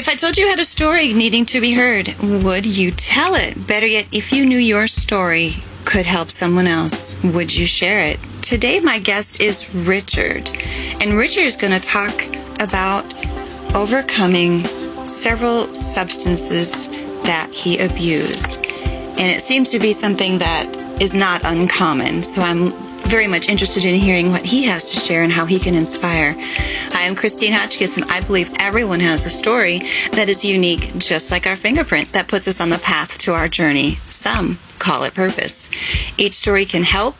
If I told you had a story needing to be heard, would you tell it? Better yet, if you knew your story could help someone else, would you share it? Today, my guest is Richard, and Richard is going to talk about overcoming several substances that he abused. And it seems to be something that is not uncommon. So I'm very much interested in hearing what he has to share and how he can inspire. I am Christine Hotchkiss, and I believe everyone has a story that is unique, just like our fingerprint that puts us on the path to our journey. Some call it purpose. Each story can help,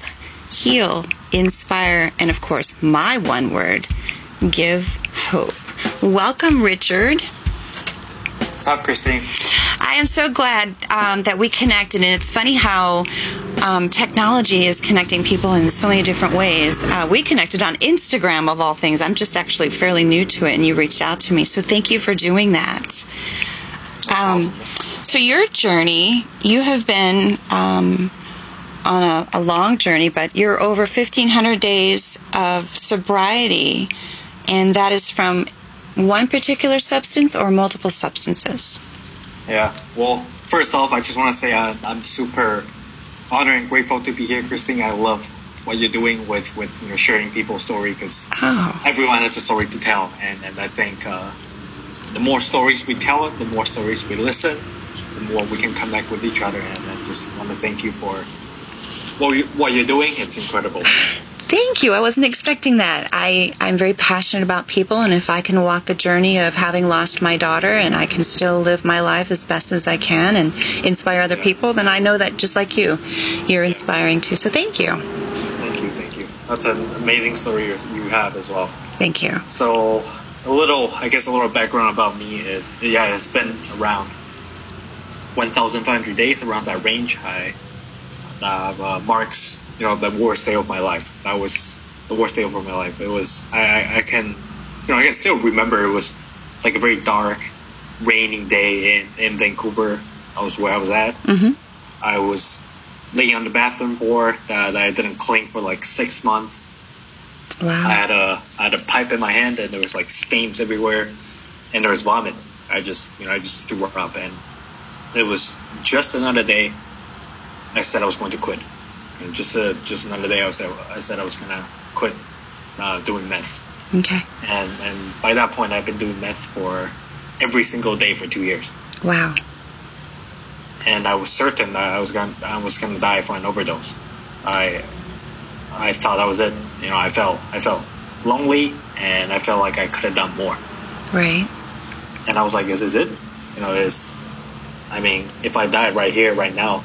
heal, inspire, and of course, my one word, give hope. Welcome, Richard. What's up, Christine? I am so glad um, that we connected, and it's funny how um, technology is connecting people in so many different ways. Uh, we connected on Instagram, of all things. I'm just actually fairly new to it, and you reached out to me, so thank you for doing that. Um, so, your journey, you have been um, on a, a long journey, but you're over 1,500 days of sobriety, and that is from one particular substance or multiple substances? Yeah. Well, first off, I just want to say uh, I'm super honored and grateful to be here, Christine. I love what you're doing with with you know, sharing people's story because oh. everyone has a story to tell, and and I think uh, the more stories we tell, the more stories we listen, the more we can connect with each other. And I just want to thank you for what you, what you're doing. It's incredible. Thank you. I wasn't expecting that. I, I'm very passionate about people, and if I can walk the journey of having lost my daughter and I can still live my life as best as I can and inspire other people, then I know that just like you, you're inspiring too. So thank you. Thank you. Thank you. That's an amazing story you have as well. Thank you. So, a little, I guess, a little background about me is, yeah, it's been around 1,500 days, around that range. I uh, marks you know the worst day of my life. That was the worst day of my life. It was I, I, I can you know I can still remember it was like a very dark, raining day in, in Vancouver. I was where I was at. Mm-hmm. I was laying on the bathroom floor that, that I didn't clean for like six months. Wow. I had a I had a pipe in my hand and there was like stains everywhere, and there was vomit. I just you know I just threw up and it was just another day. I said I was going to quit. And just uh, just another day, I said I said I was gonna quit uh, doing meth. Okay. And and by that point, I've been doing meth for every single day for two years. Wow. And I was certain that I was gonna I was gonna die from an overdose. I I thought that was it. You know, I felt I felt lonely, and I felt like I could have done more. Right. And I was like, "This "Is this it?" You know, is I mean, if I died right here, right now,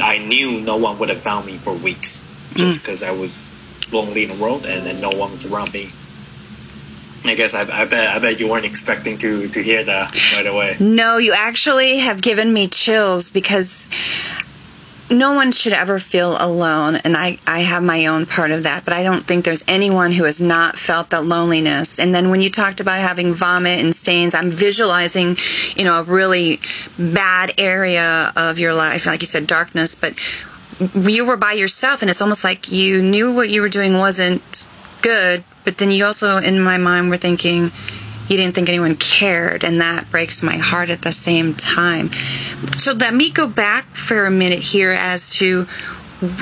I knew no one would have found me for weeks just because mm. I was lonely in the world and, and no one was around me. I guess I, I, bet I bet you weren't expecting to to hear that right away. No, you actually have given me chills because no one should ever feel alone and I, I have my own part of that but i don't think there's anyone who has not felt that loneliness. And then when you talked about having vomit and stains i'm visualizing you know a really bad area of your life like you said darkness but you were by yourself and it's almost like you knew what you were doing wasn't good but then you also in my mind were thinking you didn't think anyone cared, and that breaks my heart at the same time. So let me go back for a minute here as to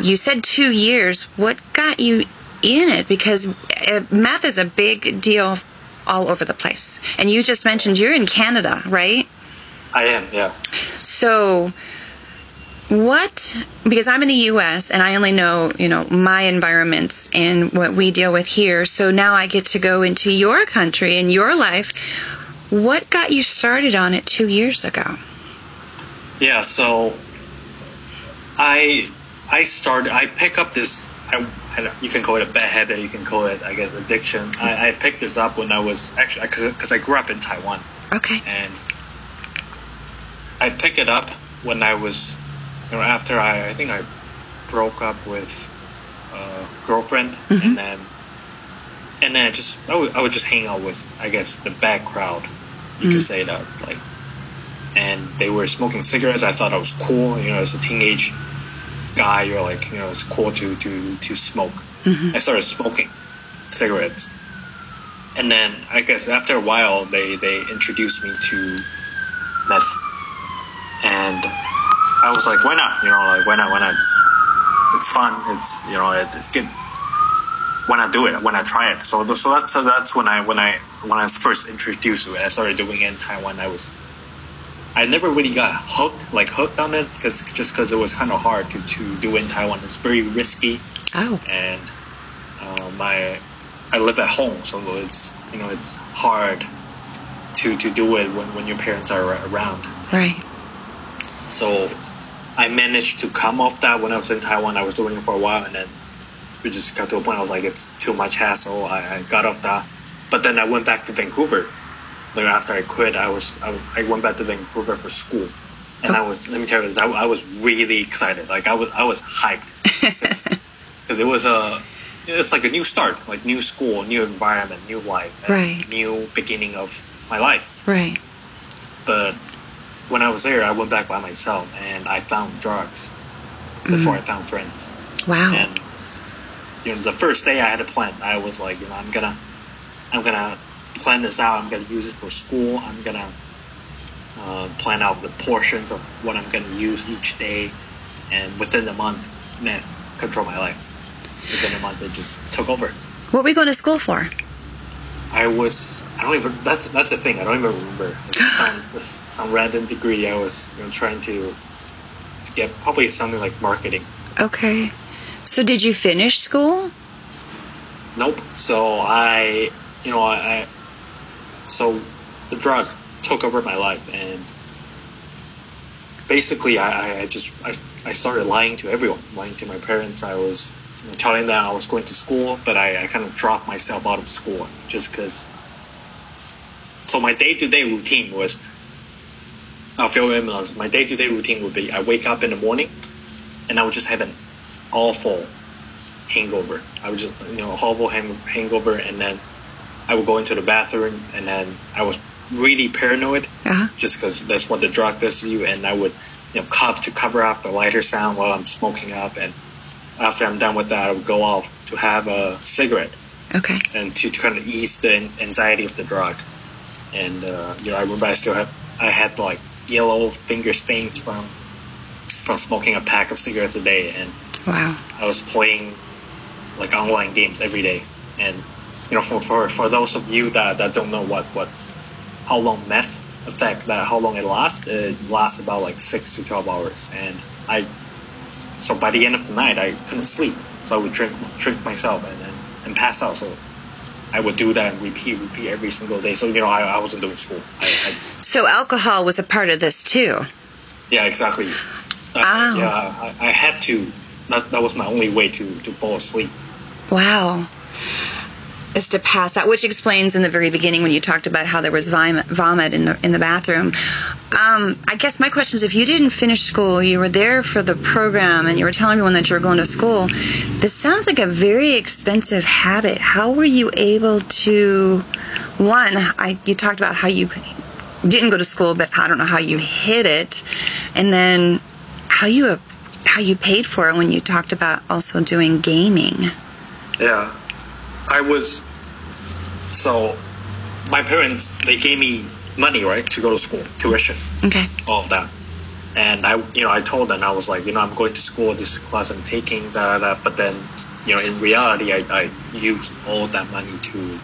you said two years. What got you in it? Because uh, meth is a big deal all over the place. And you just mentioned you're in Canada, right? I am, yeah. So what? Because i'm in the us and i only know you know my environments and what we deal with here. So now i get to go into your country and your life. What got you started on it two years ago? Yeah so i i started i pick up this I, I, you can call it a bad habit you can call it i guess addiction. I, I picked this up when i was actually because I grew up in taiwan. Okay. And i picked it up when i was you know, after I, I think I broke up with a girlfriend, mm-hmm. and then and then I just I would, I would just hang out with I guess the bad crowd, you mm-hmm. could say that like, and they were smoking cigarettes. I thought I was cool, you know, as a teenage guy, you're like, you know, it's cool to to to smoke. Mm-hmm. I started smoking cigarettes, and then I guess after a while they they introduced me to meth, and I was like, why not? You know, like why not? Why not? It's, it's fun. It's you know, it, it's good. When I do it, when I try it, so so that's so that's when I when I when I was first introduced to it, I started doing it in Taiwan. I was I never really got hooked, like hooked on it, because just because it was kind of hard to, to do in Taiwan. It's very risky, Oh. and uh, my I live at home, so it's you know it's hard to to do it when, when your parents are around. Right. So I managed to come off that when I was in Taiwan. I was doing it for a while, and then we just got to a point. I was like, it's too much hassle. I, I got off that, but then I went back to Vancouver. Like after I quit, I was I, I went back to Vancouver for school, and I was let me tell you this. I, I was really excited. Like I was I was hyped because it was a it's like a new start, like new school, new environment, new life, Right. new beginning of my life. right. But when I was there, I went back by myself and I found drugs before I found friends. Wow. And you know, the first day I had a plan, I was like, you know, I'm gonna, I'm gonna plan this out. I'm gonna use it for school. I'm gonna uh, plan out the portions of what I'm gonna use each day. And within a month, meth control my life. Within a month, it just took over. What were you going to school for? I was I don't even that's that's the thing I don't even remember some some random degree I was you know trying to to get probably something like marketing. Okay. So did you finish school? Nope. So I you know I, I so the drug took over my life and basically I, I- I just I, I started lying to everyone lying to my parents I was telling them I was going to school but I, I kind of dropped myself out of school just because so my day-to-day routine was I'll fill in my day-to-day routine would be I wake up in the morning and I would just have an awful hangover I would just you know horrible hang- hangover and then I would go into the bathroom and then I was really paranoid Uh-huh. just because that's what the drug does to you. And I would, you know, cough to cover up the lighter sound while I'm smoking up. And after I'm done with that, I would go off to have a cigarette Okay. and to, to kind of ease the anxiety of the drug. And uh, you know, I remember I still had I had like yellow finger stains from from smoking a pack of cigarettes a day, and Wow. I was playing like online games every day. And you know, for for, for those of you that, that don't know what what how long meth effect that how long it lasts, it lasts about like six to twelve hours. And I so by the end of the night I couldn't sleep, so I would drink drink myself and and, and pass out. So I would do that and repeat repeat every single day. So you know, I, I wasn't doing school. I, I So alcohol was a part of this too. yeah, exactly. Uh, Wow. Yeah, I, I had to. That, that was my only way to, to fall asleep. Wow. Is to pass out, which explains in the very beginning when you talked about how there was vomit, vomit in the in the bathroom. Um, I guess my question is, if you didn't finish school, you were there for the program, and you were telling everyone that you were going to school. This sounds like a very expensive habit. How were you able to? One, I you talked about how you didn't go to school, but I don't know how you hid it, and then how you how you paid for it when you talked about also doing gaming. Yeah, I was. So, my parents they gave me money right to go to school, tuition, Okay. all of that, and I you know I told them I was like you know I'm going to school, this class I'm taking, da da. da. But then you know in reality I, I used all that money to,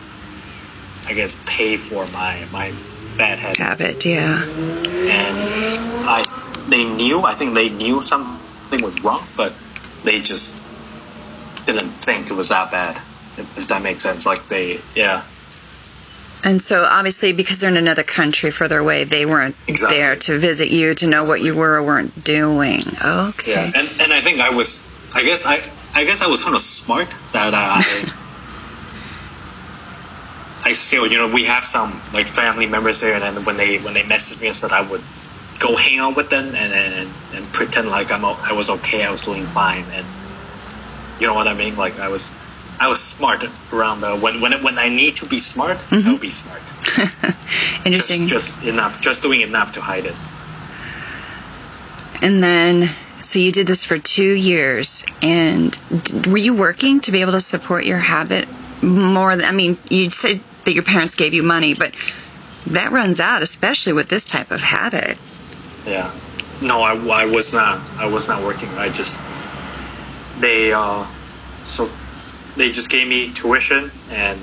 I guess, pay for my my bad habits. habit, yeah. and I they knew I think they knew something was wrong, but they just didn't think it was that bad. If, if that makes sense, like they yeah And so obviously because they're in another country further away, they weren't Exactly. there to visit you to know what you were or weren't doing. Okay. yeah, and and I think I was I guess I I guess I was kind of smart that I. I still, you know, we have some like family members there, and then when they when they message me and said I would go hang out with them and and, and pretend like I'm I was okay, I was doing fine, and you know what I mean? Like I was I was smart around the when when when I need to be smart, I'll be smart. Interesting. Just, just enough, just doing enough to hide it. and then so you did this for 2 years and d- were you working to be able to support your habit more than I mean, you said that your parents gave you money, but that runs out, especially with this type of habit. Yeah. No, I, I was not. I was not working. I just they uh so they just gave me tuition and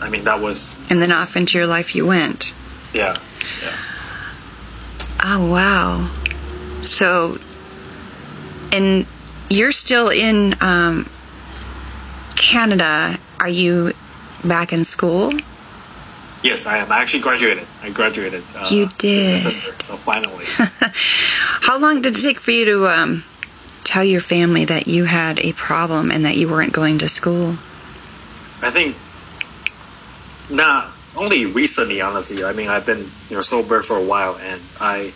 I mean that was And then off into your life you went. yeah yeah Oh, wow. So, and you're still in um, Canada. Are you back in school? yes I am I actually graduated I graduated uh, You did. December, so finally How long did it take for you to um, tell your family that you had a problem and that you weren't going to school? I think not only recently, honestly. I mean, I've been you know sober for a while, and I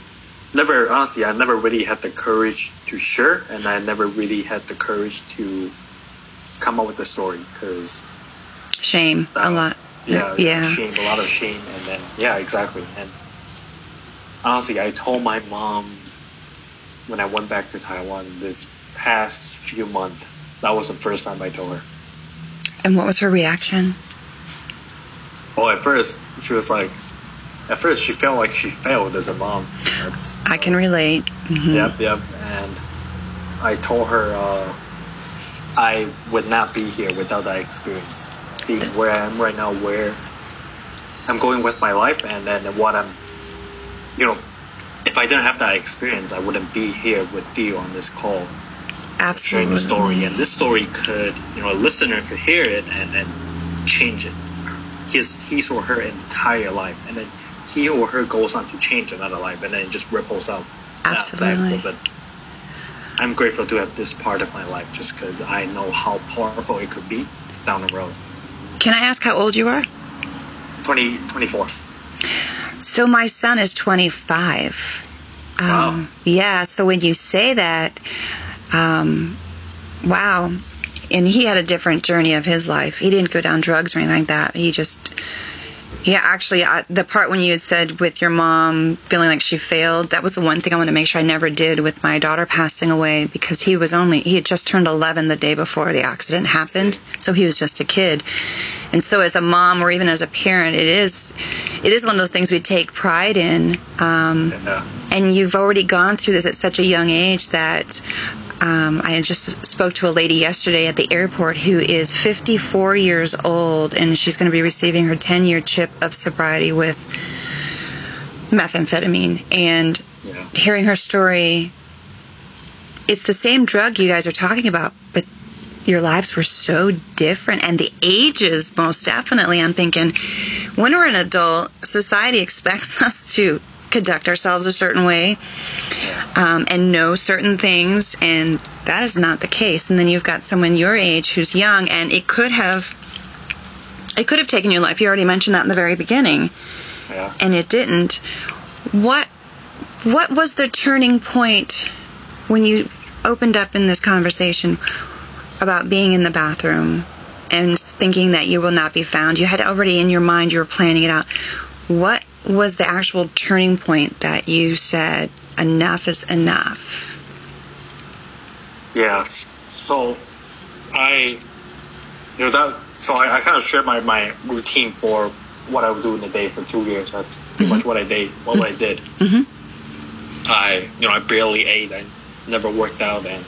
never honestly, I never really had the courage to share, and I never really had the courage to come up with a story because Shame, a lot. yeah, Yeah. shame, a lot of shame, and then yeah, exactly. And honestly, I told my mom when I went back to Taiwan this past few months. That was the first time I told her. And what was her reaction? Well, at first she was like, at first she felt like she failed as a mom. That's, I can relate. Mhm. Yep, yep. And I told her uh, I would not be here without that experience. Being where I am right now, where I'm going with my life, and then what I'm, you know, if I didn't have that experience, I wouldn't be here with you on this call Absolutely. sharing the story. And this story could, you know, a listener could hear it and then change it. His, his or her entire life. And then he or her goes on to change another life and then it just ripples out. Absolutely. But I'm grateful to have this part of my life just because I know how powerful it could be down the road. Can I ask how old you are? 20, 24. So my son is 25. Wow. Um, yeah. So when you say that, um, wow. And he had a different journey of his life. He didn't go down drugs or anything like that. He just, yeah, actually, I, the part when you had said with your mom feeling like she failed, that was the one thing I want to make sure I never did with my daughter passing away because he was only, he had just turned 11 the day before the accident happened. So he was just a kid. And so as a mom or even as a parent, it is, it is one of those things we take pride in. Um, Yeah. and you've already gone through this at such a young age that um, I just spoke to a lady yesterday at the airport who is 54 years old and she's going to be receiving her 10 year chip of sobriety with methamphetamine. And Yeah. hearing her story, it's the same drug you guys are talking about, but your lives were so different and the ages most definitely i'm thinking when we're an adult society expects us to conduct ourselves a certain way um, and know certain things and that is not the case and then you've got someone your age who's young and it could have it could have taken your life you already mentioned that in the very beginning Yeah. and it didn't. What what was the turning point when you opened up in this conversation about being in the bathroom and thinking that you will not be found? You had already in your mind you were planning it out. What was the actual turning point that you said enough is enough? Yeah. So I, you know, that, so I, I kind of shared my, my routine for what I would do in the day for two years. That's pretty much what I did. What I did. Mhm. I, you know, I barely ate. I never worked out, and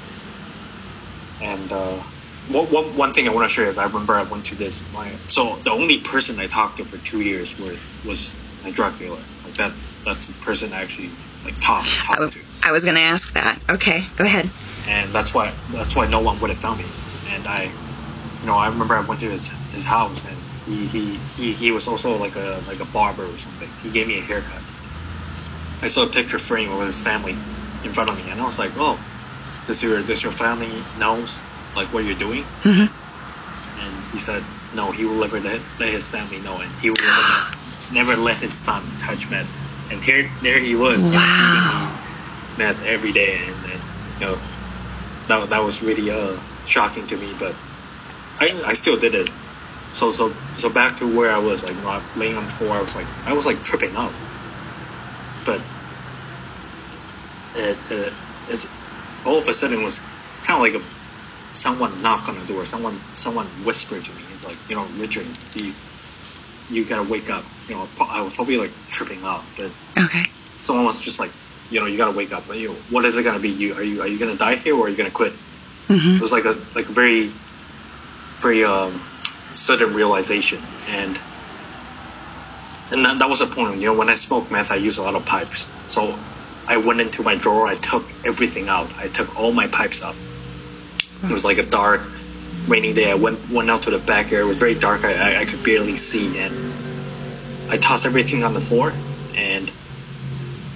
and uh, what, what, one thing I want to share is I remember I went to this. My so the only person I talked to for two years were, was my drug dealer. Like that's that's the person I actually like talked talked to I was going to ask that. Okay, go ahead. and that's why that's why no one would have found me. And I, you know, I remember I went to his his house, and he he, he, he was also like a like a barber or something. He gave me a haircut. I saw a picture frame of his family in front of me, and I was like, oh, does your does your family knows like what you're doing? hmm And he said, no, he will never let, let his family know, and he will never, never let his son touch meth. And here there he was, you know, Wow. giving me meth every day, and, and you know that that was really uh shocking to me, but I I still did it. So so so back to where I was like you know, laying on the floor, I was like I was like tripping out, but it, it it's all of a sudden it was kind of like a someone knock on the door, someone someone whispered to me. It's like you know Richard, you you gotta wake up. You know, I was probably like tripping out, but Okay. someone was just like, you know, you gotta wake up. You know, what is it gonna be? You are you are you gonna die here or are you gonna quit? hmm It was like a like a very very um, sudden realization, and and that, that was the point. You know, when I smoke meth, I use a lot of pipes. So I went into my drawer, I took everything out. I took all my pipes out. It was like a dark, rainy day. I went went out to the back area. It was very dark. I, I, I could barely see, and I tossed everything on the floor, and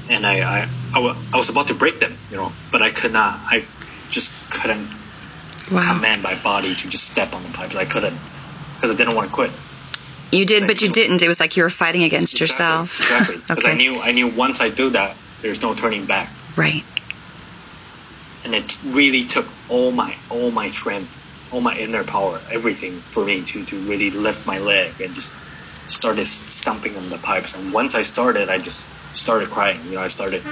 and I I, I, was about to break them, you know, but I could not. I just couldn't Wow. command my body to just step on the pipes. I couldn't because I didn't want to quit. You did, but you didn't. It was like you were fighting against Exactly, yourself. Exactly. Because okay. I knew I knew once I do that, there's no turning back. Right. And it really took all my all my strength, all my inner power, everything for me to to really lift my leg and just started stomping on the pipes. And once I started, I just started crying. You know, I started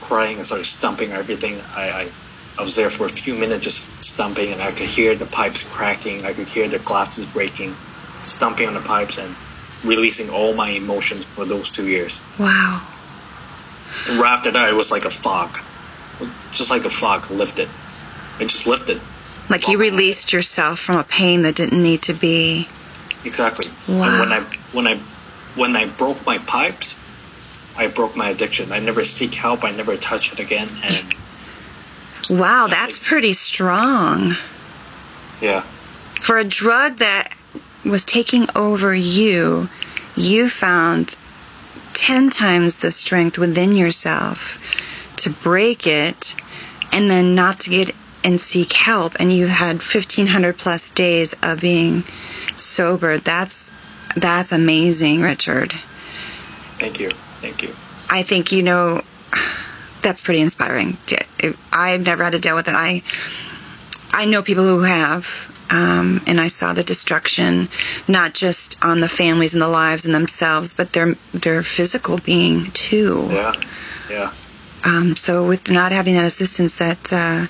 crying. I started stomping everything. I, I I was there for a few minutes just stomping, and I could hear the pipes cracking. I could hear the glasses breaking, stomping on the pipes and releasing all my emotions for those two years. Wow. And right after that, it was like a fog, just like a fog lifted. It just lifted. Like you released yourself from a pain that didn't need to be. Exactly. Wow. And when I when I when I broke my pipes, I broke my addiction. I never seek help. I never touch it again. And Wow, that's pretty strong. yeah, For a drug that was taking over you, you found 10 times the strength within yourself to break it and then not to get and seek help. And you had 1,500 plus days of being sober. That's, that's amazing, Richard. thank you, thank you. I think you know that's pretty inspiring. I've never had to deal with it. I I know people who have, um, and I saw the destruction, not just on the families and the lives and themselves, but their their physical being too. Yeah, yeah, Um, so with not having that assistance, that uh,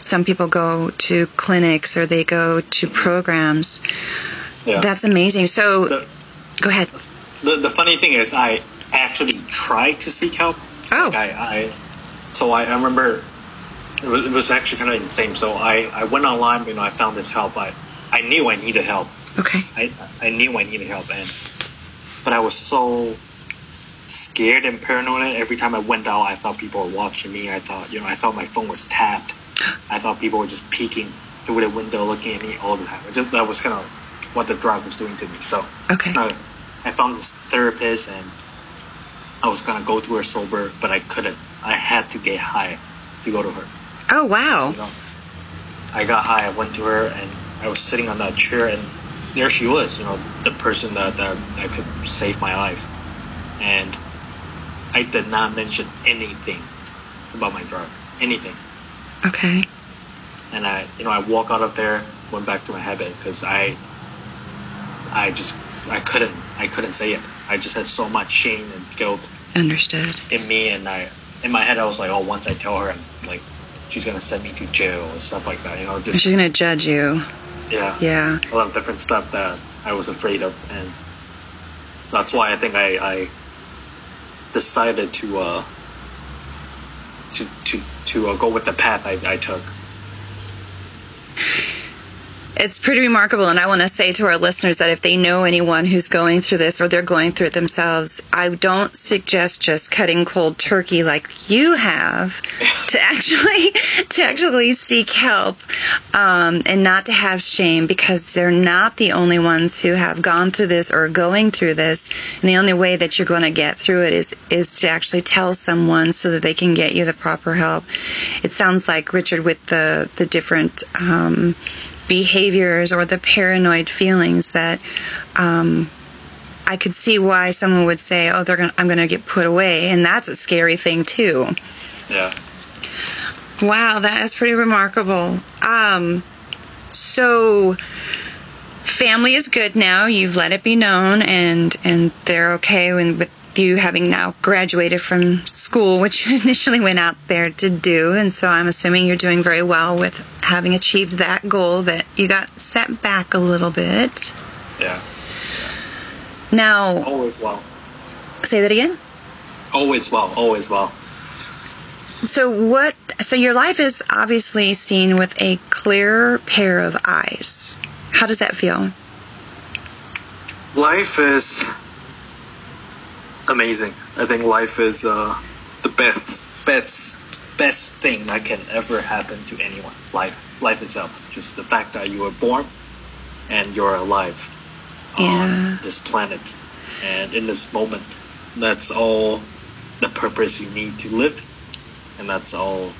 some people go to clinics or they go to programs. yeah. That's amazing. So the, go ahead. the the funny thing is, I actually tried to seek help. Oh. Like I, I so I, I remember it was, it was actually kind of insane. So I, I went online, you know, I found this help. I I knew I needed help. Okay. I I knew I needed help, and but I was so scared and paranoid. Every time I went out, I thought people were watching me. I thought, you know, I thought my phone was tapped. I thought people were just peeking through the window, looking at me all the time. Just, that was kind of what the drug was doing to me. So Okay. I, I found this therapist, and I was gonna go to her sober, but I couldn't. I had to get high to go to her. Oh wow. I got high. I went to her, and I was sitting on that chair, and there she was. You know, the person that that, that could save my life, and I did not mention anything about my drug, anything. Okay. And I, you know, I walk out of there, went back to my habit because I, I just, I couldn't, I couldn't say it. I just had so much shame and guilt Understood. in me, and I, in my head, I was like, oh, once I tell her, I'm like, she's gonna send me to jail and stuff like that. You know, just She's gonna judge you. yeah, Yeah. a lot of different stuff that I was afraid of, and that's why I think I, I decided to uh, to to to uh, go with the path I, I took. It's pretty remarkable, and I want to say to our listeners that if they know anyone who's going through this or they're going through it themselves, I don't suggest just cutting cold turkey like you have to actually to actually seek help um, and not to have shame because they're not the only ones who have gone through this or are going through this. And the only way that you're going to get through it is is to actually tell someone so that they can get you the proper help. It sounds like Richard with the the different. Um, behaviors or the paranoid feelings that um, I could see why someone would say, "Oh, they're gonna, I'm going to get put away," and that's a scary thing too. Yeah, Wow, that is pretty remarkable. Um, so, family is good now. You've let it be known, and and they're okay with, with you having now graduated from school, which you initially went out there to do. And so, I'm assuming you're doing very well with having achieved that goal that you got set back a little bit. yeah. Now, Always well. say that again. Always well. Always well. So what? So your life is obviously seen with a clear pair of eyes. How does that feel? Life is amazing. I think life is uh, the best, best, best thing that can ever happen to anyone. Life, life itself. Just the fact that you were born and you're alive Yeah. on this planet and in this moment. That's all the purpose you need to live, and that's all.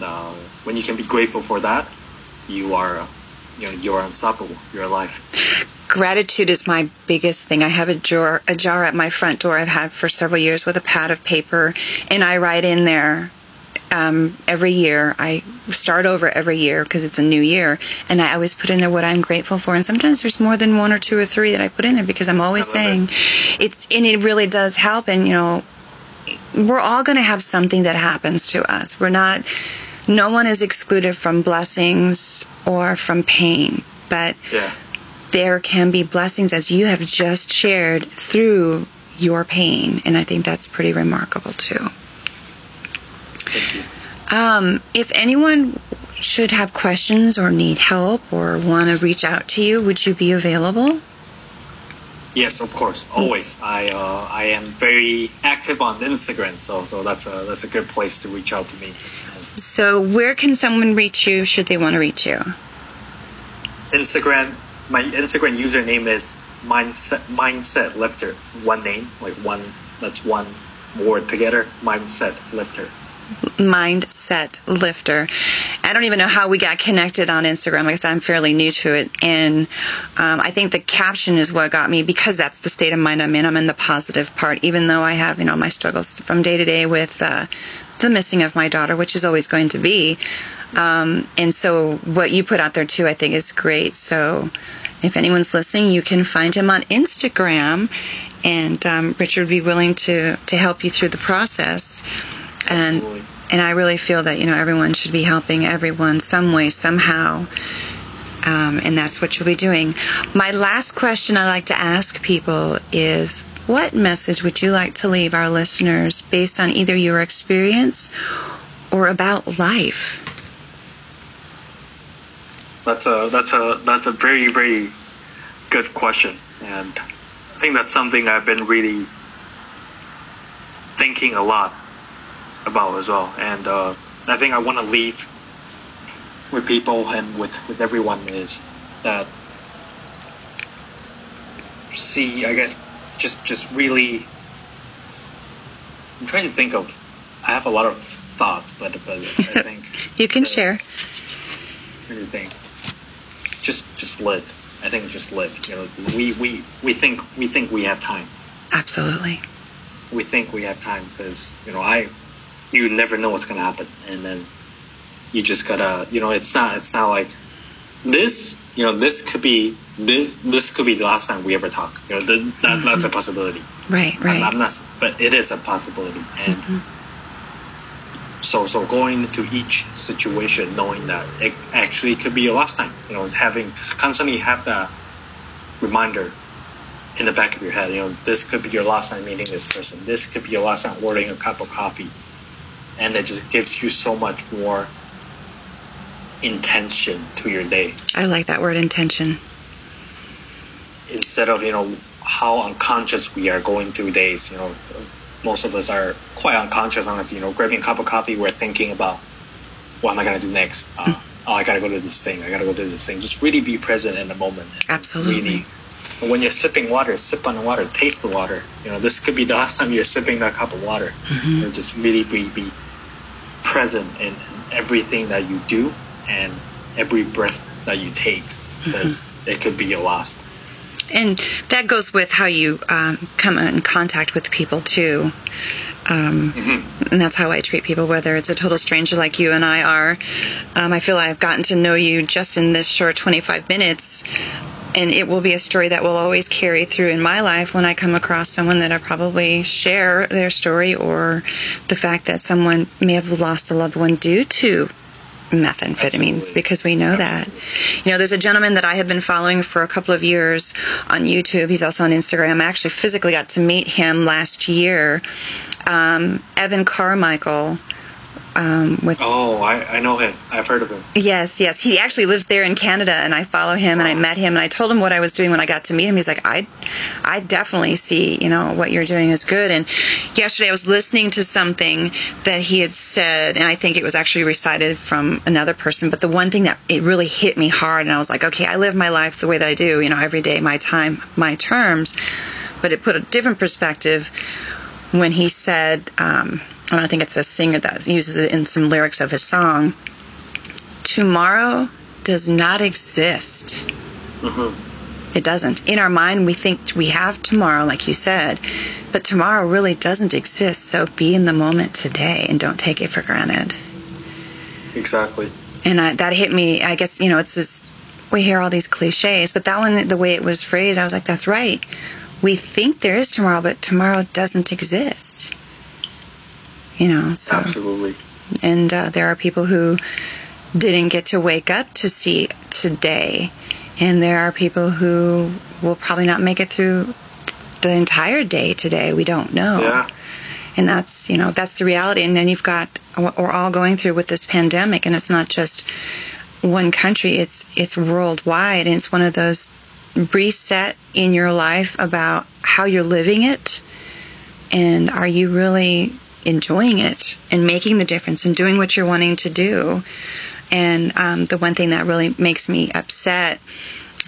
Uh, when you can be grateful for that, you are, you know, you're unstoppable. You're alive. Gratitude is my biggest thing. I have a jar, a jar at my front door I've had for several years with a pad of paper, and I write in there um, every year. I start over every year because it's a new year, and I always put in there what I'm grateful for. And sometimes there's more than one or two or three that I put in there because I'm always saying it's, and it really does help. And you know, we're all going to have something that happens to us. We're not. No one is excluded from blessings or from pain, but Yeah. There can be blessings as you have just shared through your pain. And I think that's pretty remarkable too. Thank you. Um, if anyone should have questions or need help or want to reach out to you, would you be available? Yes, of course, always. I uh, I am very active on Instagram, so so that's a that's a good place to reach out to me. So, where can someone reach you should they want to reach you? Instagram, my Instagram username is mindset mindset lifter. One name, like one. That's one word together. Mindset lifter. Mindset Lifter. I don't even know how we got connected on Instagram. Like I said, I'm fairly new to it. And um, I think the caption is what got me because that's the state of mind I'm in. I'm in the positive part, even though I have, you know, my struggles from day to day with uh, the missing of my daughter, which is always going to be. Um, and so what you put out there too, I think is great. So if anyone's listening, you can find him on Instagram. And um, Richard would be willing to, to help you through the process. And Absolutely. and I really feel that you know everyone should be helping everyone some way somehow, um, and that's what you'll be doing. My last question I like to ask people is, what message would you like to leave our listeners based on either your experience or about life? That's a that's a that's a very very good question, and I think that's something I've been really thinking a lot about as well. And uh, I think I want to leave with people and with with everyone is that see, I guess, just just really. I'm trying to think of. I have a lot of thoughts, but but I think You can share. trying to think. Just just live. I think just live. You know, we we we think we think we have time. Absolutely. We think we have time because you know I, you never know what's gonna happen, and then you just gotta you know it's not it's not like this you know this could be this this could be the last time we ever talk. You know th- that, that's a mm-hmm. possibility. Right. I'm, Right. I'm not, but it is a possibility, and mm-hmm. So so going into each situation knowing that it actually could be your last time. You know, having constantly have that reminder in the back of your head. You know, this could be your last time meeting this person. This could be your last time ordering a cup of coffee, and it just gives you so much more intention to your day I like that word intention. instead of you know how unconscious we are going through days. You know, most of us are quite unconscious. Honestly, you know, grabbing a cup of coffee, we're thinking about what am I gonna do next. Uh, hmm. oh, I gotta go to this thing. I gotta go do this thing. Just really be present in the moment. Absolutely. Really, when you're sipping water, sip on the water, taste the water. You know, this could be the last time you're sipping that cup of water. Mm-hmm. Know, just really be, be present in everything that you do and every breath that you take, because mm-hmm. it could be your last. And that goes with how you um, come in contact with people too. Um, And that's how I treat people, whether it's a total stranger like you and I are. Um, I feel I've gotten to know you just in this short 25 minutes, and it will be a story that will always carry through in my life when I come across someone that I probably share their story or the fact that someone may have lost a loved one due to methamphetamines because we know that. You know, there's a gentleman that I have been following for a couple of years on YouTube. He's also on Instagram. I actually physically got to meet him last year. Um, Evan Carmichael. Um, with Oh, I, I know him. I've heard of him. Yes, yes. He actually lives there in Canada, and I follow him, and I met him, and I told him what I was doing when I got to meet him. He's like, I, I definitely see, you know, what you're doing is good. And yesterday I was listening to something that he had said, and I think it was actually recited from another person. But the one thing that it really hit me hard, and I was like, okay, I live my life the way that I do, you know, every day, my time, my terms. But it put a different perspective when he said, um, I think it's a singer that uses it in some lyrics of his song. Tomorrow does not exist. hmm It doesn't. In our mind, we think we have tomorrow, like you said, but tomorrow really doesn't exist. So be in the moment today and don't take it for granted. Exactly. And I, that hit me. I guess, you know, it's this, we hear all these cliches, but that one, the way it was phrased, I was like, that's right. We think there is tomorrow, but tomorrow doesn't exist. You know, so. Absolutely. and uh, there are people who didn't get to wake up to see today. And there are people who will probably not make it through the entire day today. We don't know. Yeah. and that's you know that's the reality. And then you've got what we're all going through with this pandemic and it's not just one country. It's it's worldwide. And it's one of those reset in your life about how you're living it. And are you really enjoying it and making the difference and doing what you're wanting to do. And um, the one thing that really makes me upset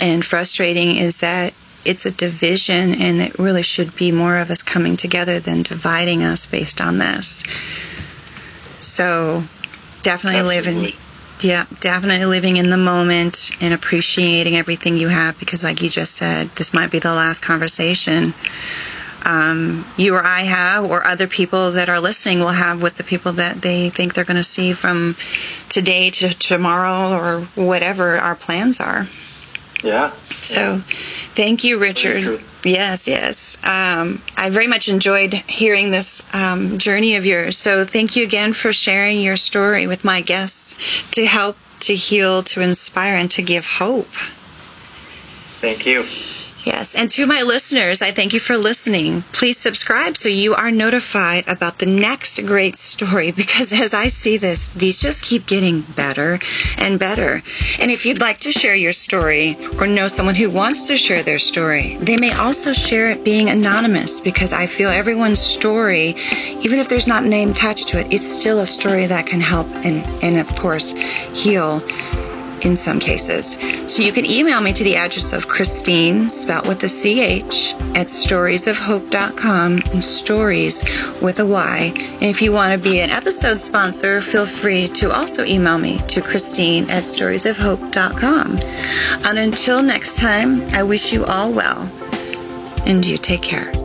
and frustrating is that it's a division and it really should be more of us coming together than dividing us based on this. So definitely living Absolutely. yeah, definitely living in the moment and appreciating everything you have because, like you just said, this might be the last conversation um, you or I have, or other people that are listening will have with the people that they think they're going to see from today to tomorrow or whatever our plans are. Yeah. So, thank you, Richard. true. Yes, yes. Um, I very much enjoyed hearing this um, journey of yours. So, thank you again for sharing your story with my guests to help, to heal, to inspire, and to give hope. Thank you. Yes, and to my listeners, I thank you for listening. Please subscribe so you are notified about the next great story because as I see this, these just keep getting better and better. And if you'd like to share your story or know someone who wants to share their story, they may also share it being anonymous because I feel everyone's story, even if there's not a name attached to it, it's still a story that can help and, and of course, heal in some cases. So you can email me to the address of Christine, spelt with a CH, at storiesofhope.com and stories with a Y. And if you want to be an episode sponsor, feel free to also email me to Christine at storiesofhope.com. And until next time, I wish you all well and you take care.